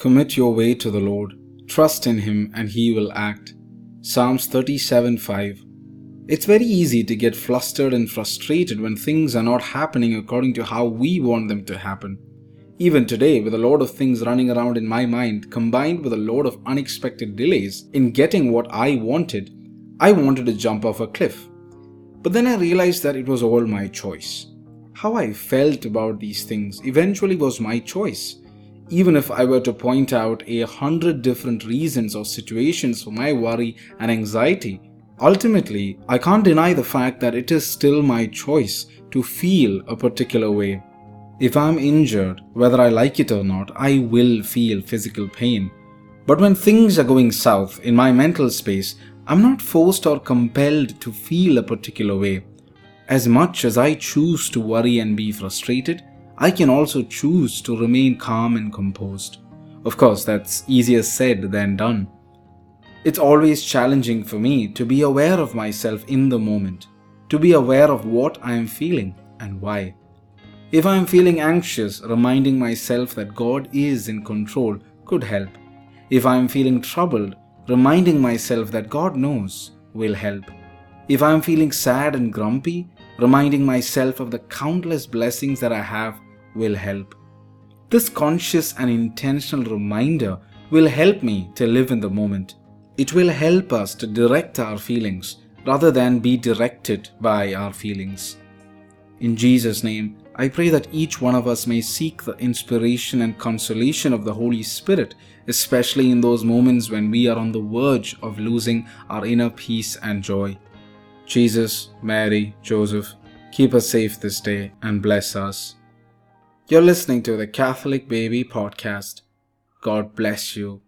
Commit your way to the Lord. Trust in Him and He will act. Psalms 37 5. It's very easy to get flustered and frustrated when things are not happening according to how we want them to happen. Even today, with a lot of things running around in my mind, combined with a lot of unexpected delays in getting what I wanted, I wanted to jump off a cliff. But then I realized that it was all my choice. How I felt about these things eventually was my choice. Even if I were to point out a hundred different reasons or situations for my worry and anxiety, ultimately, I can't deny the fact that it is still my choice to feel a particular way. If I'm injured, whether I like it or not, I will feel physical pain. But when things are going south in my mental space, I'm not forced or compelled to feel a particular way. As much as I choose to worry and be frustrated, I can also choose to remain calm and composed. Of course, that's easier said than done. It's always challenging for me to be aware of myself in the moment, to be aware of what I am feeling and why. If I am feeling anxious, reminding myself that God is in control could help. If I am feeling troubled, reminding myself that God knows will help. If I am feeling sad and grumpy, reminding myself of the countless blessings that I have will help. This conscious and intentional reminder will help me to live in the moment. It will help us to direct our feelings rather than be directed by our feelings. In Jesus' name, I pray that each one of us may seek the inspiration and consolation of the Holy Spirit, especially in those moments when we are on the verge of losing our inner peace and joy. Jesus, Mary, Joseph, keep us safe this day and bless us. You're listening to the Catholic Baby Podcast. God bless you.